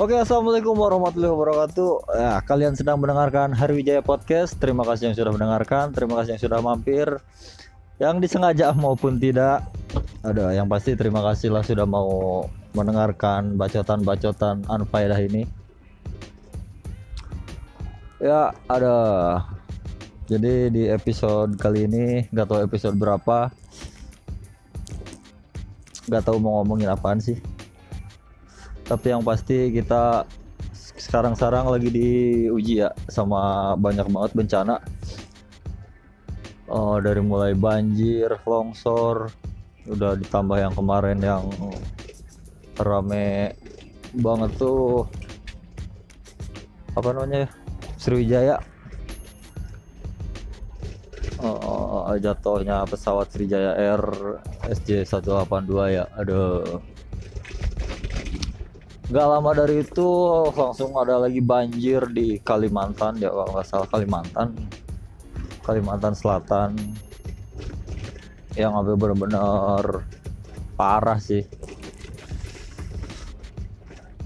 Oke, assalamualaikum warahmatullahi wabarakatuh. Ya, kalian sedang mendengarkan Harwijaya Podcast. Terima kasih yang sudah mendengarkan, terima kasih yang sudah mampir, yang disengaja maupun tidak. Ada yang pasti terima kasih lah sudah mau mendengarkan bacotan-bacotan anfaedah ini. Ya, ada. Jadi di episode kali ini nggak tahu episode berapa, nggak tahu mau ngomongin apaan sih tapi yang pasti kita sekarang-sekarang lagi diuji ya sama banyak banget bencana. Oh, dari mulai banjir, longsor, udah ditambah yang kemarin yang rame banget tuh. Apa namanya Sriwijaya. Oh, jatuhnya pesawat Sriwijaya Air SJ 182 ya. Aduh nggak lama dari itu langsung ada lagi banjir di Kalimantan ya kalau nggak salah Kalimantan. Kalimantan Selatan. Yang sampai benar-benar parah sih.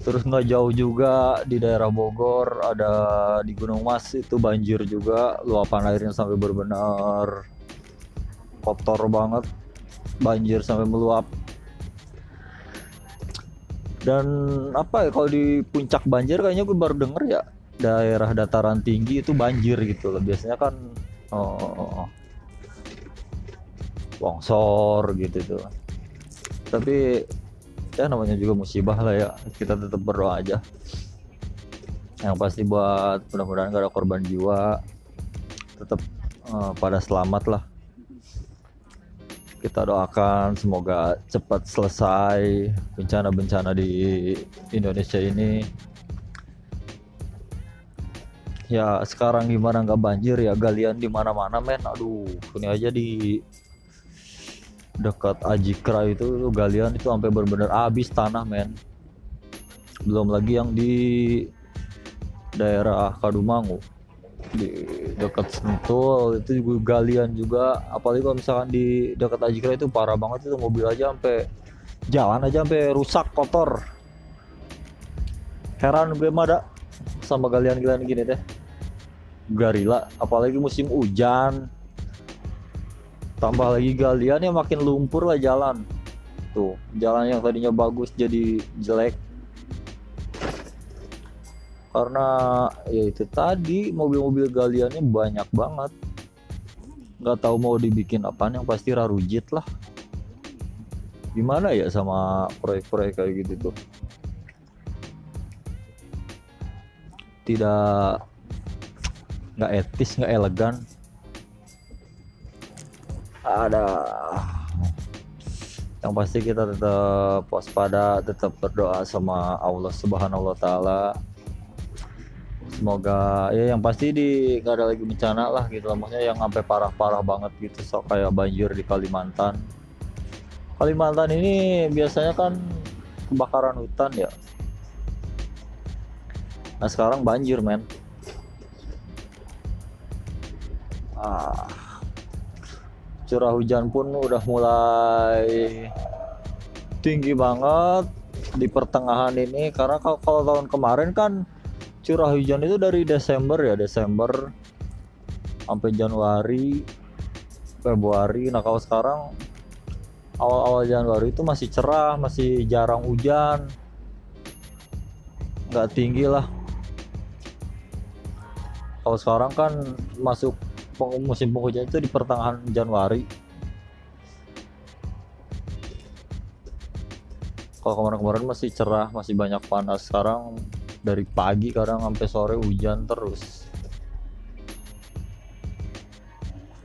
Terus nggak jauh juga di daerah Bogor ada di Gunung Mas itu banjir juga. Luapan airnya sampai benar-benar kotor banget. Banjir sampai meluap dan apa ya kalau di puncak banjir kayaknya gue baru denger ya daerah dataran tinggi itu banjir gitu loh. Biasanya kan oh, longsor gitu tuh. Tapi ya namanya juga musibah lah ya kita tetap berdoa aja. Yang pasti buat mudah-mudahan gak ada korban jiwa tetap uh, pada selamat lah kita doakan semoga cepat selesai bencana-bencana di Indonesia ini. Ya sekarang gimana? Nggak banjir ya? Galian di mana-mana men. Aduh ini aja di dekat Ajikra itu galian itu sampai benar-benar habis tanah men. Belum lagi yang di daerah Kadumangu di dekat Sentul itu juga galian juga. Apalagi kalau misalkan di dekat Ajikra itu parah banget itu mobil aja sampai jalan aja sampai rusak kotor. Heran gue mada sama galian-galian gini deh. Garila apalagi musim hujan. Tambah lagi galian ya makin lumpur lah jalan. Tuh jalan yang tadinya bagus jadi jelek karena ya itu tadi mobil-mobil galiannya banyak banget. Nggak tahu mau dibikin apa yang pasti rarujit lah. Gimana ya sama proyek-proyek kayak gitu tuh? Tidak nggak etis nggak elegan. Ada. Yang pasti kita tetap waspada tetap berdoa sama Allah Subhanahu wa taala semoga ya yang pasti di gak ada lagi bencana lah gitu lah. Maksudnya yang sampai parah-parah banget gitu so kayak banjir di Kalimantan. Kalimantan ini biasanya kan kebakaran hutan ya. Nah sekarang banjir men. Ah. Curah hujan pun udah mulai tinggi banget di pertengahan ini. Karena kalau tahun kemarin kan curah hujan itu dari Desember ya Desember sampai Januari Februari. Nah kalau sekarang awal-awal Januari itu masih cerah masih jarang hujan. Nggak tinggi lah. Kalau sekarang kan masuk musim penghujan itu di pertengahan Januari. Kalau kemarin-kemarin masih cerah masih banyak panas. Sekarang dari pagi kadang sampai sore hujan terus.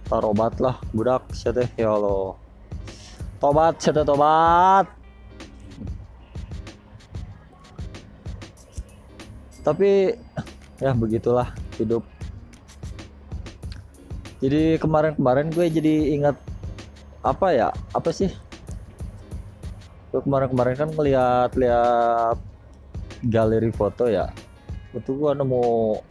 Tarobat lah budak teh ya Allah. Tobat teh tobat. Tapi ya begitulah hidup. Jadi kemarin-kemarin gue jadi ingat apa ya apa sih? Kemarin-kemarin kan ngeliat-liat galeri foto ya. Itu gua nemu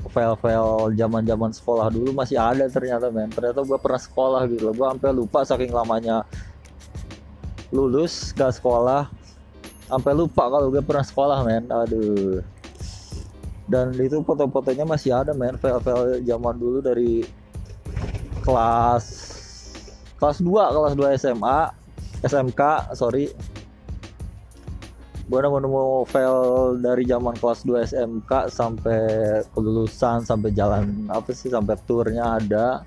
file-file zaman-zaman sekolah dulu masih ada ternyata men. Ternyata gua pernah sekolah gitu loh. Gua sampai lupa saking lamanya lulus gak sekolah. Sampai lupa kalau gue pernah sekolah men. Aduh. Dan itu foto-fotonya masih ada men. File-file zaman dulu dari kelas kelas 2 kelas 2 SMA SMK sorry gue nemu file dari zaman kelas 2 SMK sampai kelulusan sampai jalan apa sih sampai turnya ada.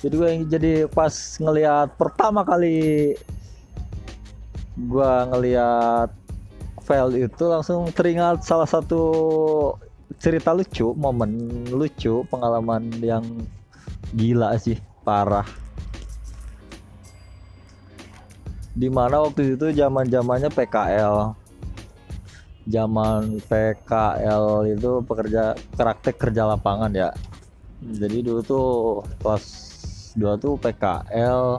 Jadi gue jadi pas ngelihat pertama kali gue ngelihat file itu langsung teringat salah satu cerita lucu momen lucu pengalaman yang gila sih parah. Di mana waktu itu zaman zamannya PKL zaman PKL itu pekerja praktek kerja lapangan ya. Jadi dulu tuh kelas 2 tuh PKL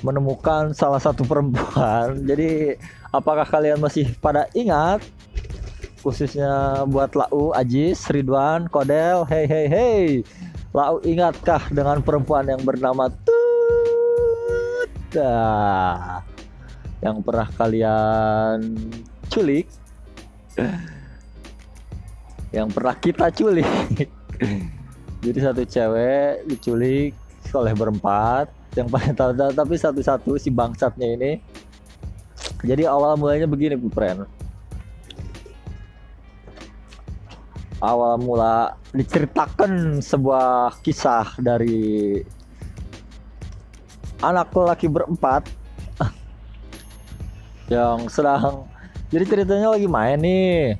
menemukan salah satu perempuan. Jadi apakah kalian masih pada ingat? Khususnya buat Lau, Ajis, Ridwan, Kodel, hey hey hey. Lau ingatkah dengan perempuan yang bernama Tuta yang pernah kalian culik yang pernah kita culik. Jadi satu cewek diculik oleh berempat yang paling tahu tapi satu-satu si bangsatnya ini. Jadi awal mulanya begini friend awal mula diceritakan sebuah kisah dari anak laki berempat yang sedang jadi ceritanya lagi main nih.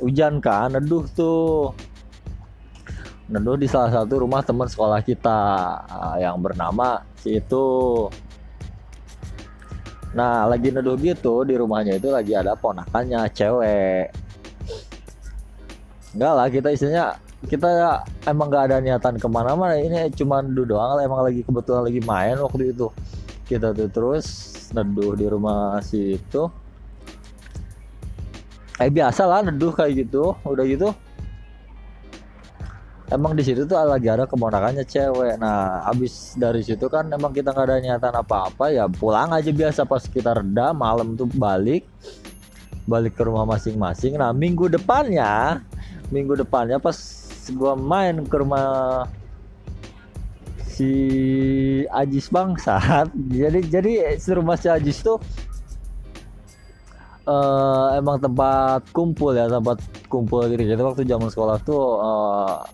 Hujan kan neduh tuh. Neduh di salah satu rumah teman sekolah kita ah, yang bernama si itu nah lagi neduh gitu di rumahnya itu lagi ada ponakannya cewek. Enggak lah kita istilahnya kita emang gak ada niatan ke mana-mana. Ini cuma duduk doang emang lagi kebetulan lagi main waktu itu. Kita tuh terus neduh di rumah si itu kayak biasa lah neduh kayak gitu. Udah gitu emang di situ tuh lagi ada kemonakannya cewek. Nah abis dari situ kan emang kita nggak ada niatan apa-apa ya pulang aja biasa pas kita reda malam tuh balik. Balik ke rumah masing-masing. Nah minggu depannya minggu depannya pas gua main ke rumah si Ajis bangsat. Jadi jadi rumah si Ajis tuh uh, emang tempat kumpul ya tempat kumpul gitu. Jadi waktu zaman sekolah tuh uh,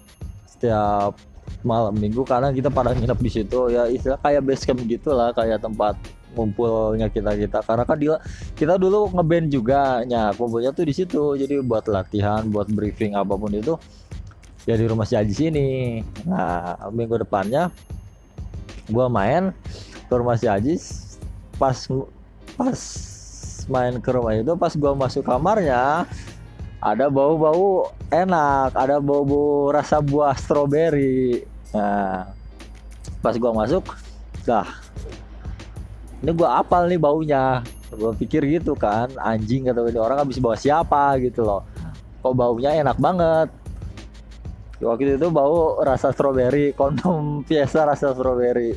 setiap malam minggu karena kita pada nginep di situ ya istilah kayak base camp gitulah kayak tempat kumpulnya kita kita. Karena kan dia kita dulu ngeband juga ya kumpulnya tuh di situ. Jadi buat latihan buat briefing apa pun itu ya di rumah si Ajis ini nah minggu depannya gue main ke rumah si Ajis pas pas main ke rumah itu pas gue masuk kamarnya ada bau-bau enak ada bau-bau rasa buah stroberi. Nah pas gue masuk dah. Ini gue apal nih baunya. Gue pikir gitu kan anjing atau ini orang habis bawa siapa gitu loh. Kok baunya enak banget waktu itu bau rasa stroberi kondom biasa rasa stroberi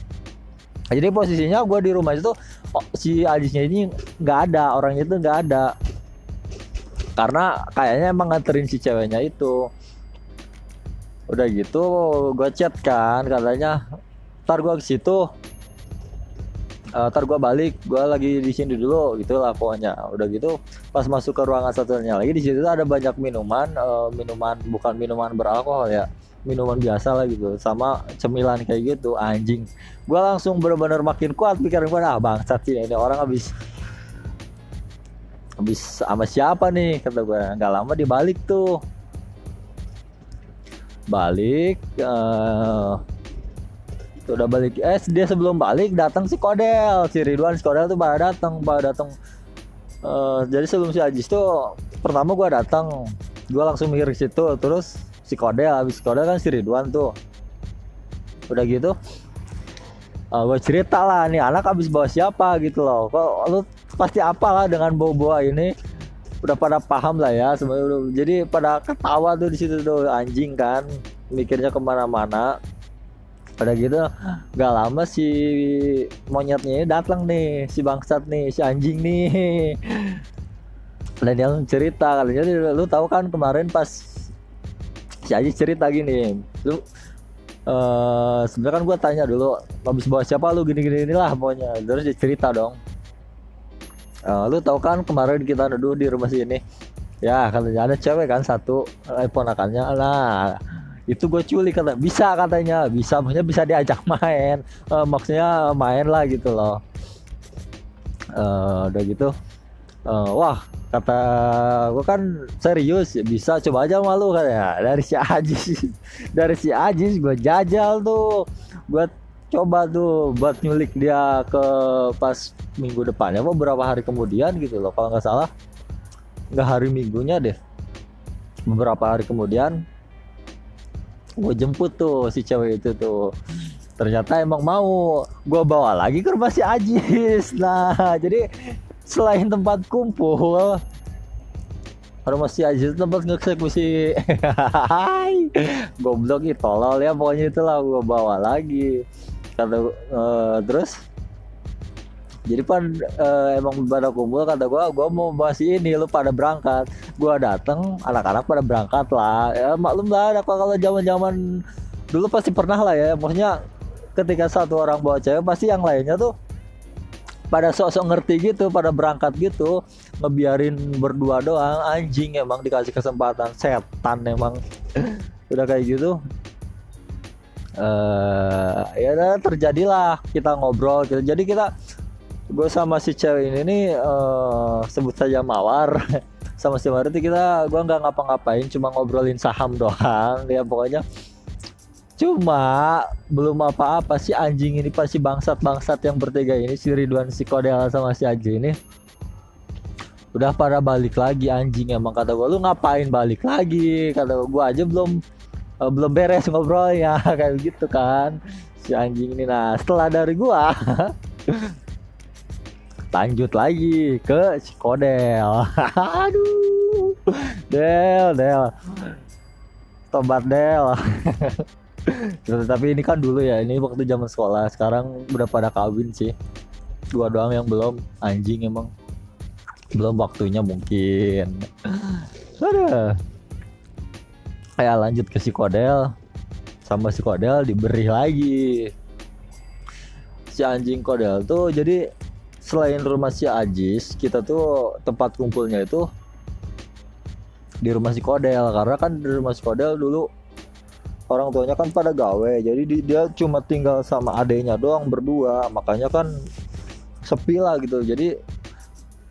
jadi posisinya gue di rumah itu oh, si Ajisnya ini nggak ada orangnya itu nggak ada. Karena kayaknya emang nganterin si ceweknya itu. Udah gitu gue chat kan katanya ntar gue ke situ uh, ntar gue balik gue lagi di sini dulu gitu lah pokoknya. Udah gitu pas masuk ke ruangan satunya lagi di situ ada banyak minuman uh, minuman bukan minuman beralkohol ya minuman biasa lah gitu sama cemilan kayak gitu anjing. Gue langsung bener-bener makin kuat pikiran gue ah bangsat sih ini orang habis habis sama siapa nih? Kata gue nggak lama dibalik tuh. Balik uh, udah balik. Eh dia sebelum balik datang si Kodel si Ridwan si Kodel tuh pada datang pada datang. Uh, jadi sebelum si Ajis tuh pertama gue datang gue langsung mikir ke situ terus si Kodel habis Kodel kan si Ridwan tuh. Udah gitu uh, eh, gue cerita lah nih anak habis bawa siapa? Gitu loh. Kok lu pasti apalah dengan bawa-bawa ini? Udah pada paham lah ya sebenarnya. Jadi pada ketawa tuh di situ tuh anjing kan mikirnya ke mana-mana pada gitu gak lama si monyetnya datang nih si bangsat nih si anjing nih. Dan yang cerita kali jadi lu tahu kan kemarin pas si Aji cerita gini lu uh, sebenarnya kan gue tanya dulu habis bawa siapa lu gini gini inilah pokoknya terus dia cerita dong. Uh, lu tahu kan kemarin kita duduk di rumah sini? Ya katanya ada cewek kan satu eh, ponakannya. Lah itu gue culik kata bisa katanya. Bisa maksudnya bisa diajak main. Uh, maksudnya main lah gitu loh. Uh, udah gitu. Uh, wah kata gue kan serius bisa coba aja malu kan ya dari si Ajis. Dari si Ajis gue jajal tuh. Gue coba tuh buat nyulik dia ke pas minggu depannya beberapa hari kemudian gitu loh kalau nggak salah. Nggak hari minggunya deh. Beberapa hari kemudian gue jemput tuh si cewek itu tuh. Ternyata emang mau. Gue bawa lagi ke rumah si Ajis. Nah jadi selain tempat kumpul rumah si Aziz tempat ngeksekusi goblok itu tolol ya pokoknya itulah gue bawa lagi. Kata uh, terus jadi pan uh, emang pada kumpul kata gue gue mau bahas ini lu pada berangkat. Gue dateng anak-anak pada berangkat lah. Ya maklum lah kalau zaman zaman dulu pasti pernah lah ya. Maksudnya ketika satu orang bawa cewek pasti yang lainnya tuh pada sok-sok ngerti gitu pada berangkat gitu ngebiarin berdua doang. Anjing emang dikasih kesempatan. Setan emang. Udah kayak gitu uh, ya terjadilah kita ngobrol gitu. Jadi kita gue sama si cewek ini nih uh, sebut saja mawar. Sama si mawar itu kita gue nggak ngapa-ngapain cuma ngobrolin saham doang. Ya pokoknya. Cuma belum apa-apa si anjing ini pasti bangsat-bangsat yang bertiga ini si Ridwan si Kodel sama si Aji ini. Udah pada balik lagi anjing emang kata gue lu ngapain balik lagi? Kata gue aja belum uh, belum beres ngobrol ya kayak gitu kan. Si anjing ini nah setelah dari gua lanjut lagi ke si Kodel. Aduh. Del Del. Tobat Del. Tapi ini kan dulu ya ini waktu zaman sekolah. Sekarang udah pada kawin sih. Dua doang yang belum. Anjing emang. Belum waktunya mungkin. Ada kayak lanjut ke si kodel. Sama si kodel diberi lagi. Si anjing kodel tuh jadi selain rumah si Ajis kita tuh tempat kumpulnya itu di rumah si kodel. Karena kan di rumah si kodel dulu orang tuanya kan pada gawe. Jadi dia cuma tinggal sama adenya doang berdua. Makanya kan sepi lah gitu. Jadi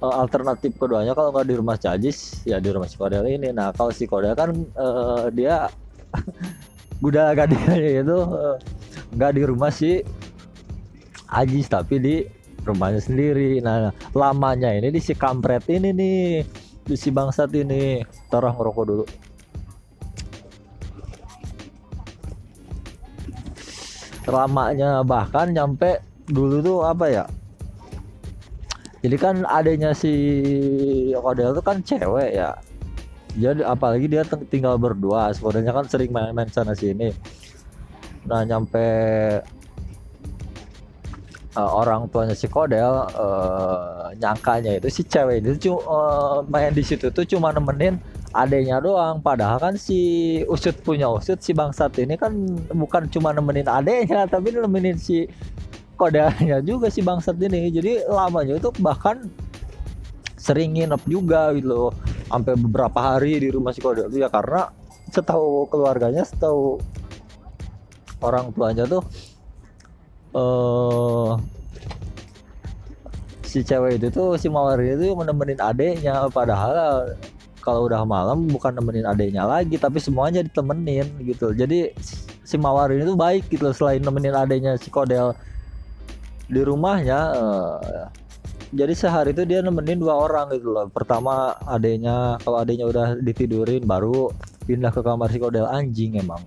uh, alternatif keduanya kalau nggak di rumah Cajis ya di rumah si Kodel ini. Nah kalau si Kodel kan uh, dia gudang gadingnya itu nggak uh, di rumah si Ajis tapi di rumahnya sendiri. Nah lamanya ini di si kampret ini nih di si bangsat ini. Taruh ngerokok dulu. Lamanya bahkan nyampe dulu tuh apa ya? Jadi kan adanya si Kodel tuh kan cewek ya. Jadi apalagi dia tinggal berdua. Sebenarnya kan sering main-main sana sini. Nah nyampe uh, orang tuanya si Kodel uh, nyangkanya itu si cewek itu uh, main di situ tuh cuma nemenin adanya doang. Padahal kan si usut punya usut si bangsat ini kan bukan cuma nemenin adanya tapi nemenin si kodenya juga si bangsat ini. Jadi lamanya itu bahkan sering nginep juga gitu loh. Sampai beberapa hari di rumah si kode itu ya karena setahu keluarganya setahu orang tuanya tuh uh, si cewek itu tuh si mawar itu menemenin adeknya. Padahal kalau udah malam bukan nemenin adiknya lagi tapi semuanya ditemenin gitu. Jadi si Mawar ini tuh baik gitu. Selain nemenin adiknya si Kodel di rumahnya uh, jadi sehari itu dia nemenin dua orang gitu loh. Pertama adiknya kalau adiknya udah ditidurin baru pindah ke kamar si Kodel. Anjing emang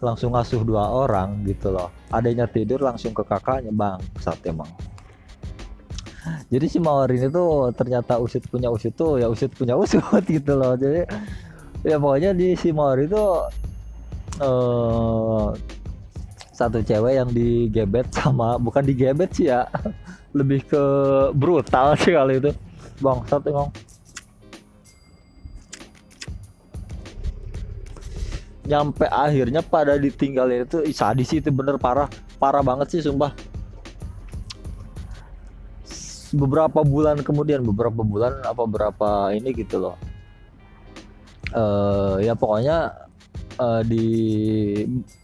langsung ngasuh dua orang gitu loh. Adiknya tidur langsung ke kakaknya bang saat emang. Jadi si mawar ini tuh ternyata usut punya usut tuh ya usut punya usut gitu loh. Jadi ya pokoknya di si mawar itu uh, satu cewek yang digebet sama bukan digebet sih ya lebih ke brutal sih kali itu. Bangsat emang nyampe akhirnya pada ditinggalin itu sadis itu bener parah. Parah banget sih sumpah. Beberapa bulan kemudian beberapa bulan apa berapa ini gitu loh. Eh ya pokoknya eh, di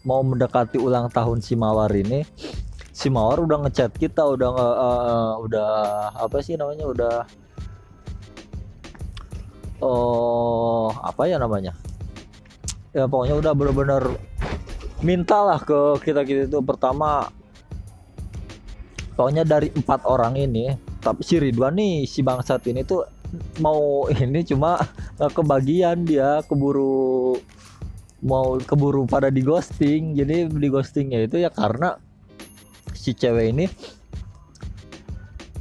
mau mendekati ulang tahun si Mawar ini si Mawar udah ngechat kita udah eh, eh, udah apa sih namanya udah oh apa ya namanya ya pokoknya udah bener-bener mintalah ke kita kita itu pertama pokoknya dari empat orang ini tapi si Ridwan nih si bangsat ini tuh mau ini cuma kebagian. Dia keburu mau keburu pada di ghosting. Jadi di ghostingnya itu ya karena si cewek ini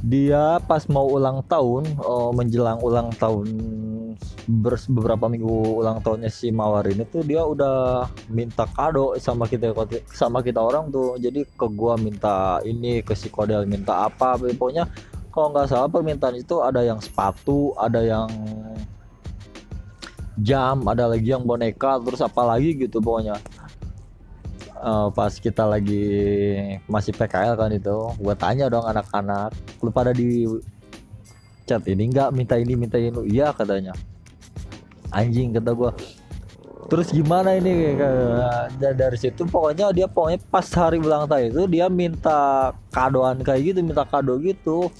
dia pas mau ulang tahun oh, menjelang ulang tahun beberapa minggu ulang tahunnya si Mawar ini tuh dia udah minta kado sama kita sama kita orang tuh. Jadi ke gua minta ini ke si Kodel minta apa. Pokoknya kalau nggak salah permintaan itu ada yang sepatu ada yang jam ada lagi yang boneka terus apa lagi gitu pokoknya. Eh, pas kita lagi masih PKL kan itu gua tanya dong anak-anak lu pada di chat ini nggak? Minta ini minta ini. Iya katanya anjing kata gua. Terus gimana ini Da- dari situ pokoknya dia pokoknya pas hari ulang tahun itu dia minta kadoan kayak gitu minta kado gitu.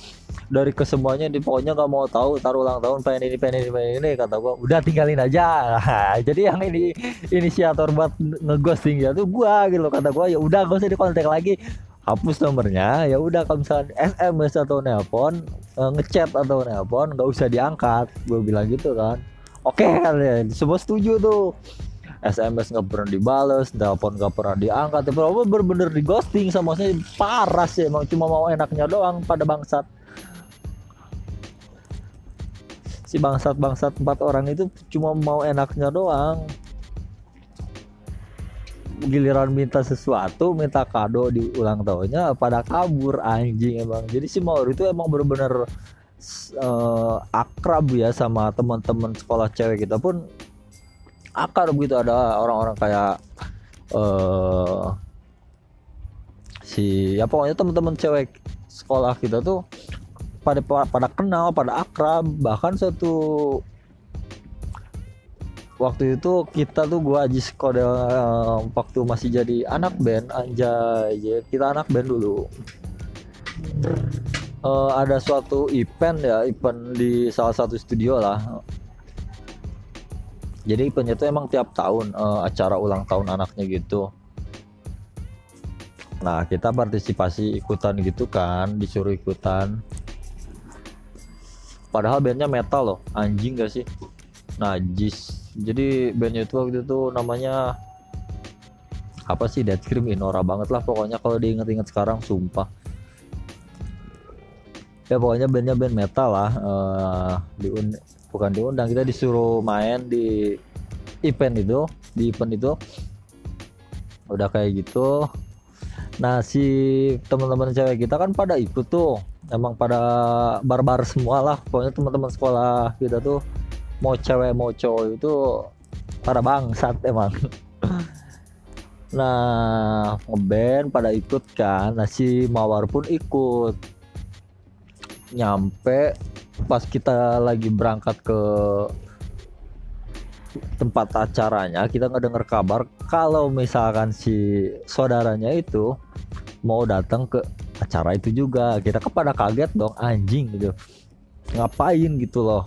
Dari kesemuanya di pokoknya nggak mau tahu taruh ulang tahun pengen ini pengen ini pengen ini kata gua. Udah tinggalin aja. Jadi yang ini inisiator buat ngeghosting ya tuh gua gitu. Kata gua ya udah gak usah dikontak lagi. Hapus nomornya. Ya udah kalau misalnya SMS atau nelpon eh, ngechat atau nelpon nggak usah diangkat. Gue bilang gitu kan oke ya semua setuju tuh SMS nggak pernah dibales, telepon nggak pernah diangkat, tapi apa bener-bener di ghosting sama saya parah sih emang cuma mau enaknya doang pada bangsat. Si bangsat-bangsat empat orang itu cuma mau enaknya doang. Giliran minta sesuatu, minta kado di ulang tahunnya pada kabur anjing emang. Jadi si Maur itu emang bener-bener eh, akrab ya sama teman-teman sekolah cewek kita pun akrab gitu. Ada orang-orang kayak eh si ya pokoknya teman-teman cewek sekolah kita tuh pada pada kenal pada akrab. Bahkan suatu waktu itu kita tuh gua aja kode eh, waktu masih jadi anak band anjay. Ya, kita anak band dulu Eh, ada suatu event ya event di salah satu studio lah. Jadi eventnya tuh emang tiap tahun eh, acara ulang tahun anaknya gitu. Nah kita partisipasi ikutan gitu kan disuruh ikutan. Padahal bandnya metal loh anjing gak sih? Najis jadi bandnya itu waktu itu namanya apa sih Dead Scream Inora banget lah pokoknya kalau diinget-inget sekarang sumpah ya pokoknya bandnya band metal lah eh, diun bukan diundang kita disuruh main di event itu di event itu. Udah kayak gitu. Nah si teman-teman cewek kita kan pada ikut tuh. Emang pada barbar semua lah. Pokoknya teman-teman sekolah kita tuh mau cewek mau cowok itu pada bangsat emang. Nah ngeband pada ikut kan. Nah si mawar pun ikut nyampe pas kita lagi berangkat ke tempat acaranya kita ngedenger kabar kalau misalkan si saudaranya itu mau datang ke acara itu juga. Kita kepada kaget dong anjing gitu. Ngapain gitu loh?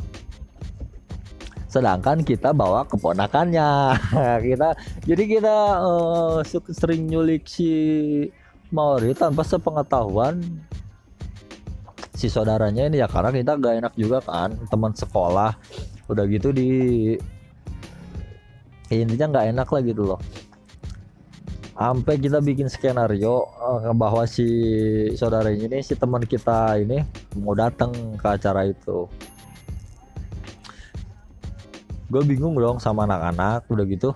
Sedangkan kita bawa keponakannya. Kita jadi kita suka sering nyulik si Maori tanpa sepengetahuan si saudaranya ini ya karena kita gak enak juga kan teman sekolah udah gitu di intinya nggak enak lah gitu loh. Sampai kita bikin skenario eh, bahwa si saudaranya ini si teman kita ini mau datang ke acara itu. Gue bingung dong sama anak-anak udah gitu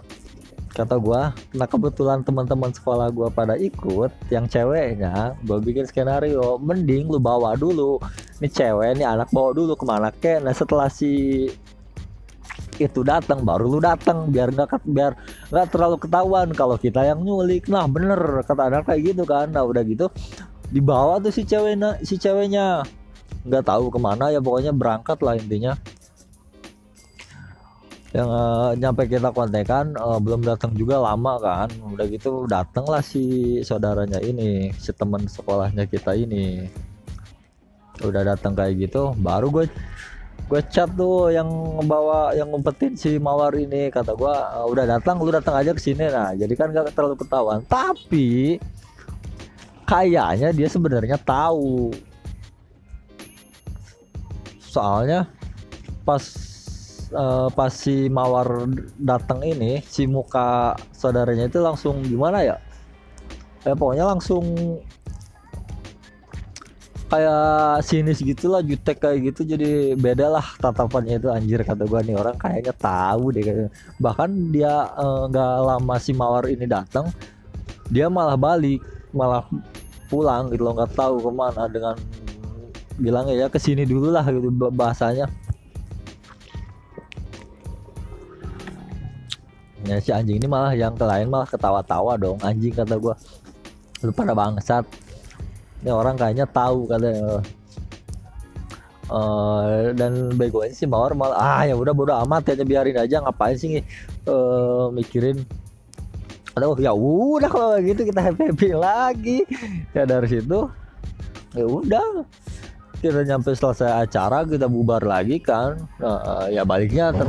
kata gua nah kebetulan teman-teman sekolah gua pada ikut yang ceweknya gua bikin skenario mending lu bawa dulu. Ini cewek ini anak bawa dulu ke mana ke nah setelah si itu datang baru lu datang biar nggak biar nggak terlalu ketahuan kalau kita yang nyulik. Nah bener kata anak kayak gitu kan. Nah udah gitu dibawa tuh si ceweknya si ceweknya. Nggak tahu ke mana ya pokoknya berangkat lah intinya yang uh, nyampe kita kontekan uh, belum datang juga lama kan. Udah gitu datang lah si saudaranya ini si teman sekolahnya kita ini. Udah datang kayak gitu baru gue gue chat tuh yang bawa yang ngumpetin si mawar ini. Kata gue uh, udah datang lu datang aja ke sini. Nah jadi kan gak terlalu ketahuan. Tapi kayaknya dia sebenarnya tahu. Soalnya pas uh, pas si Mawar datang ini si muka saudaranya itu langsung gimana ya? Ya pokoknya langsung kayak sinis gitulah jutek kayak gitu. Jadi beda lah tatapannya itu anjir kata gua. Nih orang kayaknya tahu deh bahkan dia eh, nggak uh, lama si mawar ini datang dia malah balik malah pulang gitu loh. Nggak tahu ke mana dengan bilangnya ya ke sini dulu lah gitu bahasanya ya si anjing ini malah yang lain malah ketawa-tawa dong anjing kata gue lu pada bangsat. Ini orang kayaknya tahu katanya uh, dan begonya sih mawar malah ah ya udah bodo amat ya biarin aja ngapain sih uh, mikirin. Aduh ya udah kalau gitu kita happy happy lagi. Ya dari situ ya udah kita nyampe selesai acara kita bubar lagi kan. Uh, ya baliknya ter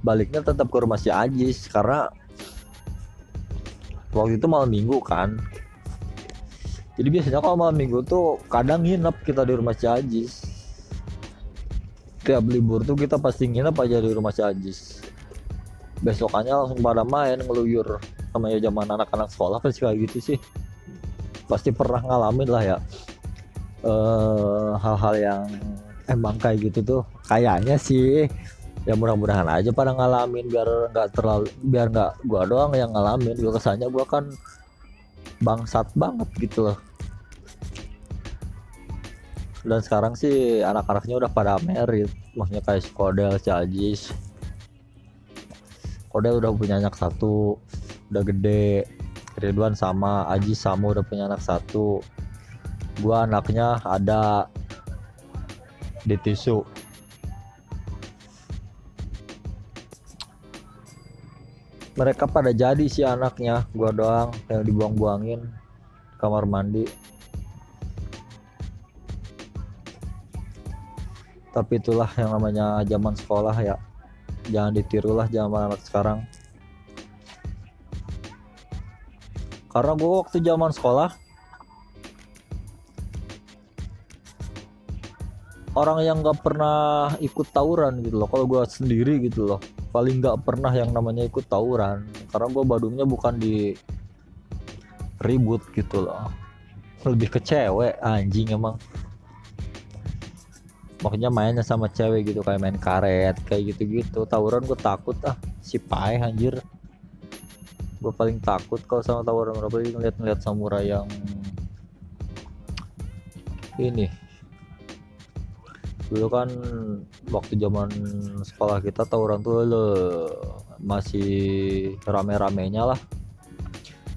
baliknya tetap ke rumah si Ajis karena waktu itu malam minggu kan. Jadi biasanya kalau malam minggu tuh kadang nginep kita di rumah si Ajis. Tiap libur tuh kita pasti nginep aja di rumah si Ajis. Besokannya langsung pada main ngeluyur. Sama ya zaman anak-anak sekolah pasti kayak gitu sih. Pasti pernah ngalamin lah ya hal-hal uh, yang emang kayak gitu tuh kayaknya sih. Ya mudah-mudahan aja pada ngalamin biar nggak terlalu biar nggak gua doang yang ngalamin. Gua kesannya gua kan bangsat banget gitu loh. Dan sekarang sih anak-anaknya udah pada merit. Maksudnya kayak si Kodel, Kodel udah punya anak satu udah gede. Ridwan sama Ajis sama udah punya anak satu gua anaknya ada di tisu. Mereka pada jadi si anaknya. Gua doang yang dibuang-buangin. Kamar mandi. Tapi itulah yang namanya zaman sekolah ya. Jangan ditirulah zaman anak sekarang. Karena gue waktu zaman sekolah orang yang nggak pernah ikut tawuran gitu loh. Kalau gue sendiri gitu loh paling nggak pernah yang namanya ikut tawuran. Karena gue badungnya bukan di ribut gitu loh. Lebih ke cewek anjing emang. Makanya mainnya sama cewek gitu kayak main karet kayak gitu-gitu. Tawuran gue takut ah si pai anjir. Gue paling takut kalau sama tawuran berapa ngeliat-ngeliat samurai yang ini dulu kan waktu zaman sekolah kita tawuran tuh le, masih rame-ramenya lah.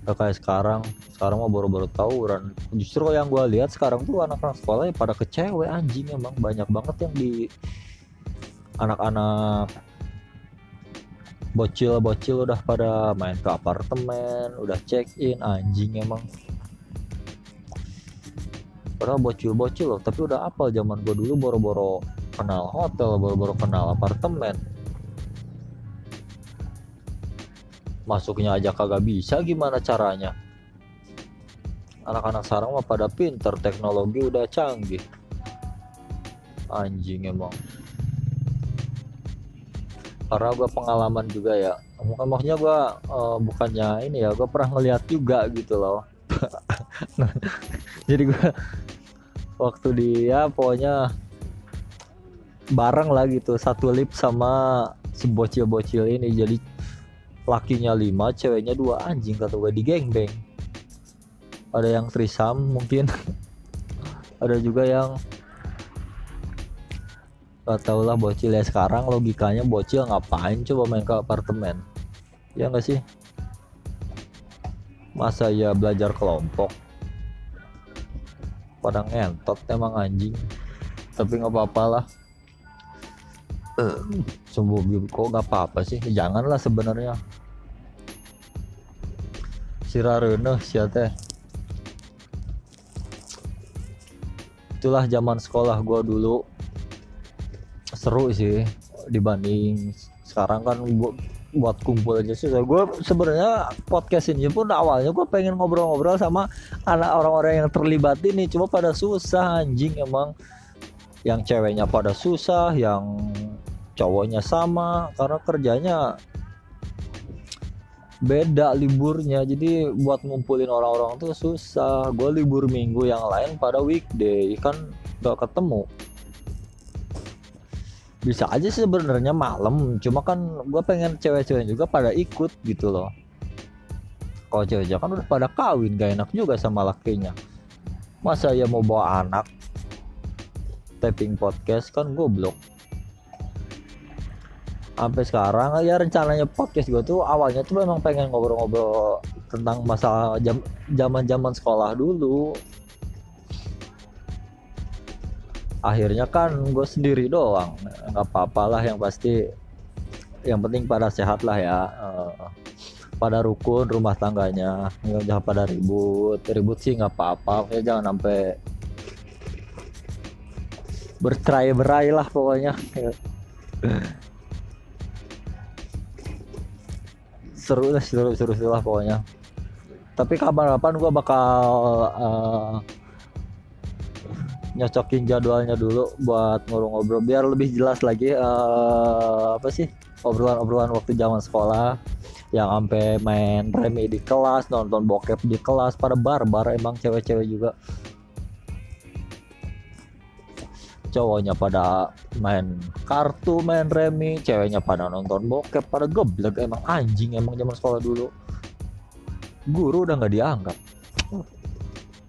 Gak kayak sekarang sekarang mah baru-baru tawuran. Justru yang gue lihat sekarang tuh anak-anak sekolah ya pada kecewe anjing emang banyak banget yang di anak-anak bocil-bocil udah pada main ke apartemen udah check in anjing emang padahal bocil-bocil loh tapi udah apal zaman gue dulu boro-boro kenal hotel boro-boro kenal apartemen. Masuknya aja kagak bisa gimana caranya? Anak-anak sekarang mah pada pinter teknologi udah canggih. Anjing emang. Karena gue pengalaman juga ya. Mungkin maksudnya gue uh, bukannya ini ya gue pernah ngeliat juga gitu loh. Jadi gue waktu dia pokoknya bareng lah gitu satu lip sama si bocil-bocil ini. Jadi lakinya lima ceweknya dua anjing kata gue di geng beng ada yang trisam mungkin. Ada juga yang gak tau lah bocil ya sekarang logikanya bocil ngapain coba main ke apartemen. Ya nggak sih? Masa ya belajar kelompok pada ngentot emang anjing. Tapi nggak apa-apa lah. Sembuh kok nggak apa-apa sih? Janganlah sebenarnya. Sirarene siate itulah zaman sekolah gua dulu. Seru sih dibanding sekarang kan gua buat kumpul aja sih. Gue sebenarnya podcast ini pun awalnya gue pengen ngobrol-ngobrol sama anak orang-orang yang terlibat ini. Cuma pada susah anjing emang. Yang ceweknya pada susah yang cowoknya sama. Karena kerjanya beda liburnya. Jadi buat ngumpulin orang-orang tuh susah. Gue libur minggu yang lain pada weekday. Kan gak ketemu bisa aja sih sebenarnya malam cuma kan gue pengen cewek-cewek juga pada ikut gitu loh. Kalau cewek kan udah pada kawin gak enak juga sama lakinya. Masa ya mau bawa anak? Taping podcast kan goblok. Sampai sekarang ya rencananya podcast gue tuh awalnya tuh memang pengen ngobrol-ngobrol tentang masalah jam zaman zaman sekolah dulu akhirnya kan gue sendiri doang. Nggak apa-apa lah yang pasti yang penting pada sehat lah ya. Uh, pada rukun rumah tangganya jangan pada ribut. Ribut sih nggak apa-apa ya jangan sampai bercerai berai lah pokoknya. Seru lah seru seru, seru lah pokoknya. Tapi kapan-kapan gue bakal uh, nyocokin jadwalnya dulu buat ngobrol-ngobrol biar lebih jelas lagi uh, apa sih obrolan-obrolan waktu zaman sekolah. Yang sampai main remi di kelas nonton bokep di kelas pada barbar emang cewek-cewek juga. Cowoknya pada main kartu main remi ceweknya pada nonton bokep pada geblek emang anjing emang zaman sekolah dulu. Guru udah nggak dianggap.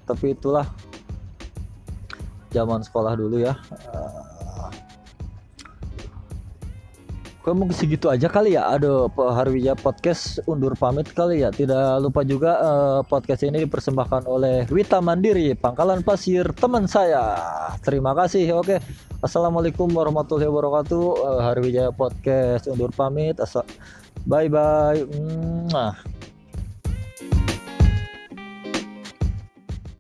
Tapi itulah zaman sekolah dulu ya Gue mungkin segitu aja kali ya. Aduh, Harwija Podcast undur pamit kali ya. Tidak lupa juga uh, podcast ini dipersembahkan oleh Wita Mandiri, Pangkalan Pasir, teman saya. Terima kasih. Oke. Assalamualaikum warahmatullahi wabarakatuh. Uh, Harwija Podcast undur pamit. Asa Bye bye. Mwah.